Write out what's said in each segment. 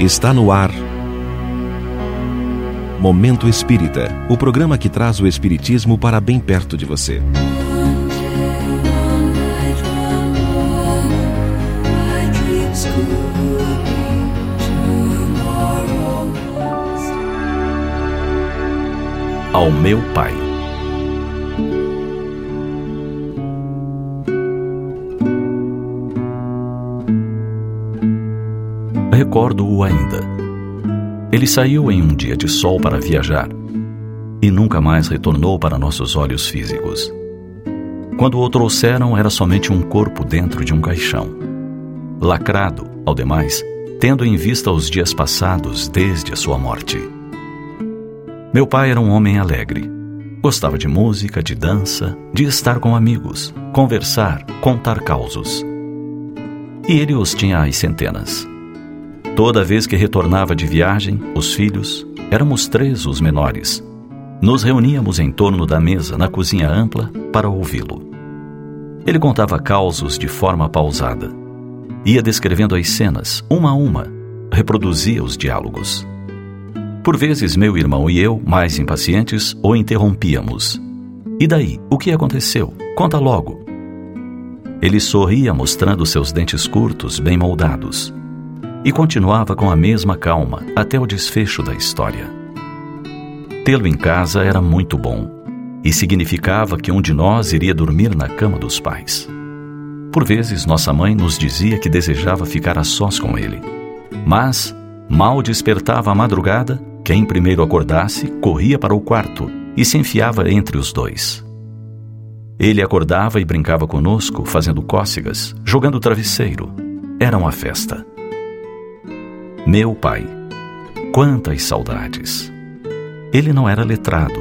Está no ar. Momento Espírita o programa que traz o Espiritismo para bem perto de você. Ao meu Pai. Recordo-o ainda. Ele saiu em um dia de sol para viajar e nunca mais retornou para nossos olhos físicos. Quando o trouxeram, era somente um corpo dentro de um caixão. Lacrado, ao demais, tendo em vista os dias passados desde a sua morte. Meu pai era um homem alegre. Gostava de música, de dança, de estar com amigos, conversar, contar causos. E ele os tinha às centenas. Toda vez que retornava de viagem, os filhos, éramos três os menores, nos reuníamos em torno da mesa na cozinha ampla para ouvi-lo. Ele contava causos de forma pausada. Ia descrevendo as cenas, uma a uma, reproduzia os diálogos. Por vezes, meu irmão e eu, mais impacientes, o interrompíamos. E daí? O que aconteceu? Conta logo. Ele sorria mostrando seus dentes curtos, bem moldados e continuava com a mesma calma até o desfecho da história. Tê-lo em casa era muito bom e significava que um de nós iria dormir na cama dos pais. Por vezes, nossa mãe nos dizia que desejava ficar a sós com ele. Mas, mal despertava a madrugada, quem primeiro acordasse corria para o quarto e se enfiava entre os dois. Ele acordava e brincava conosco, fazendo cócegas, jogando travesseiro. Era uma festa. Meu pai. Quantas saudades! Ele não era letrado.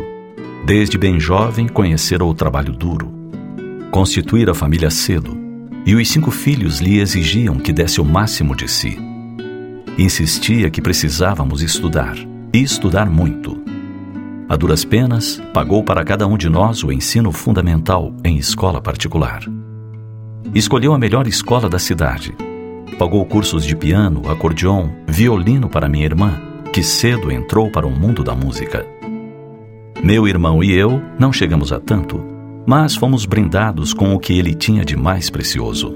Desde bem jovem conhecera o trabalho duro. Constituir a família cedo, e os cinco filhos lhe exigiam que desse o máximo de si. Insistia que precisávamos estudar, e estudar muito. A duras penas, pagou para cada um de nós o ensino fundamental em escola particular. Escolheu a melhor escola da cidade Pagou cursos de piano, acordeon, violino para minha irmã, que cedo entrou para o mundo da música. Meu irmão e eu não chegamos a tanto, mas fomos brindados com o que ele tinha de mais precioso.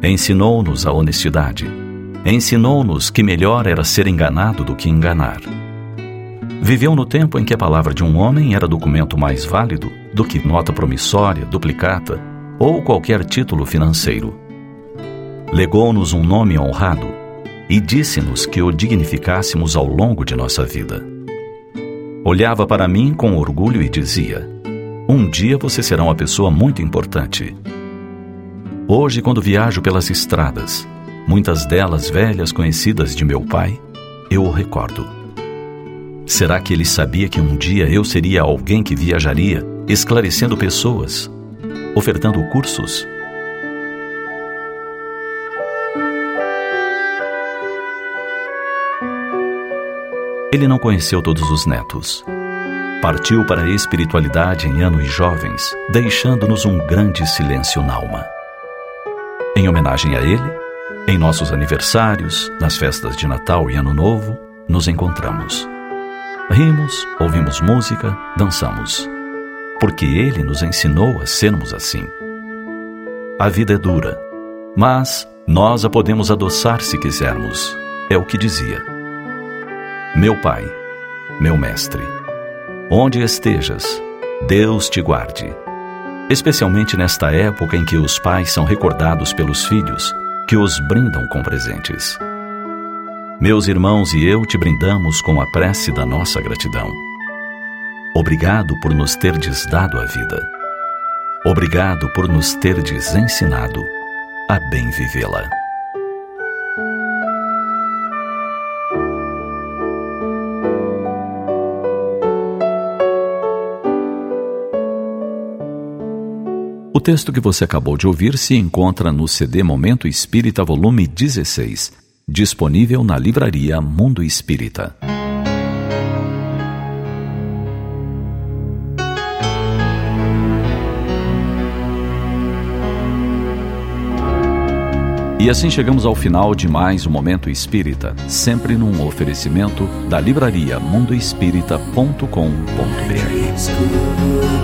Ensinou-nos a honestidade. Ensinou-nos que melhor era ser enganado do que enganar. Viveu no tempo em que a palavra de um homem era documento mais válido do que nota promissória, duplicata ou qualquer título financeiro legou-nos um nome honrado e disse-nos que o dignificássemos ao longo de nossa vida. Olhava para mim com orgulho e dizia: Um dia você será uma pessoa muito importante. Hoje, quando viajo pelas estradas, muitas delas velhas conhecidas de meu pai, eu o recordo. Será que ele sabia que um dia eu seria alguém que viajaria, esclarecendo pessoas, ofertando cursos? Ele não conheceu todos os netos. Partiu para a espiritualidade em anos jovens, deixando-nos um grande silêncio na alma. Em homenagem a ele, em nossos aniversários, nas festas de Natal e Ano Novo, nos encontramos. Rimos, ouvimos música, dançamos. Porque ele nos ensinou a sermos assim. A vida é dura, mas nós a podemos adoçar se quisermos, é o que dizia. Meu Pai, meu Mestre, onde estejas, Deus te guarde. Especialmente nesta época em que os pais são recordados pelos filhos, que os brindam com presentes. Meus irmãos e eu te brindamos com a prece da nossa gratidão. Obrigado por nos terdes dado a vida. Obrigado por nos terdes ensinado a bem vivê-la. Texto que você acabou de ouvir se encontra no CD Momento Espírita, volume 16, disponível na livraria Mundo Espírita. E assim chegamos ao final de mais um Momento Espírita, sempre num oferecimento da livraria mundoespírita.com.br.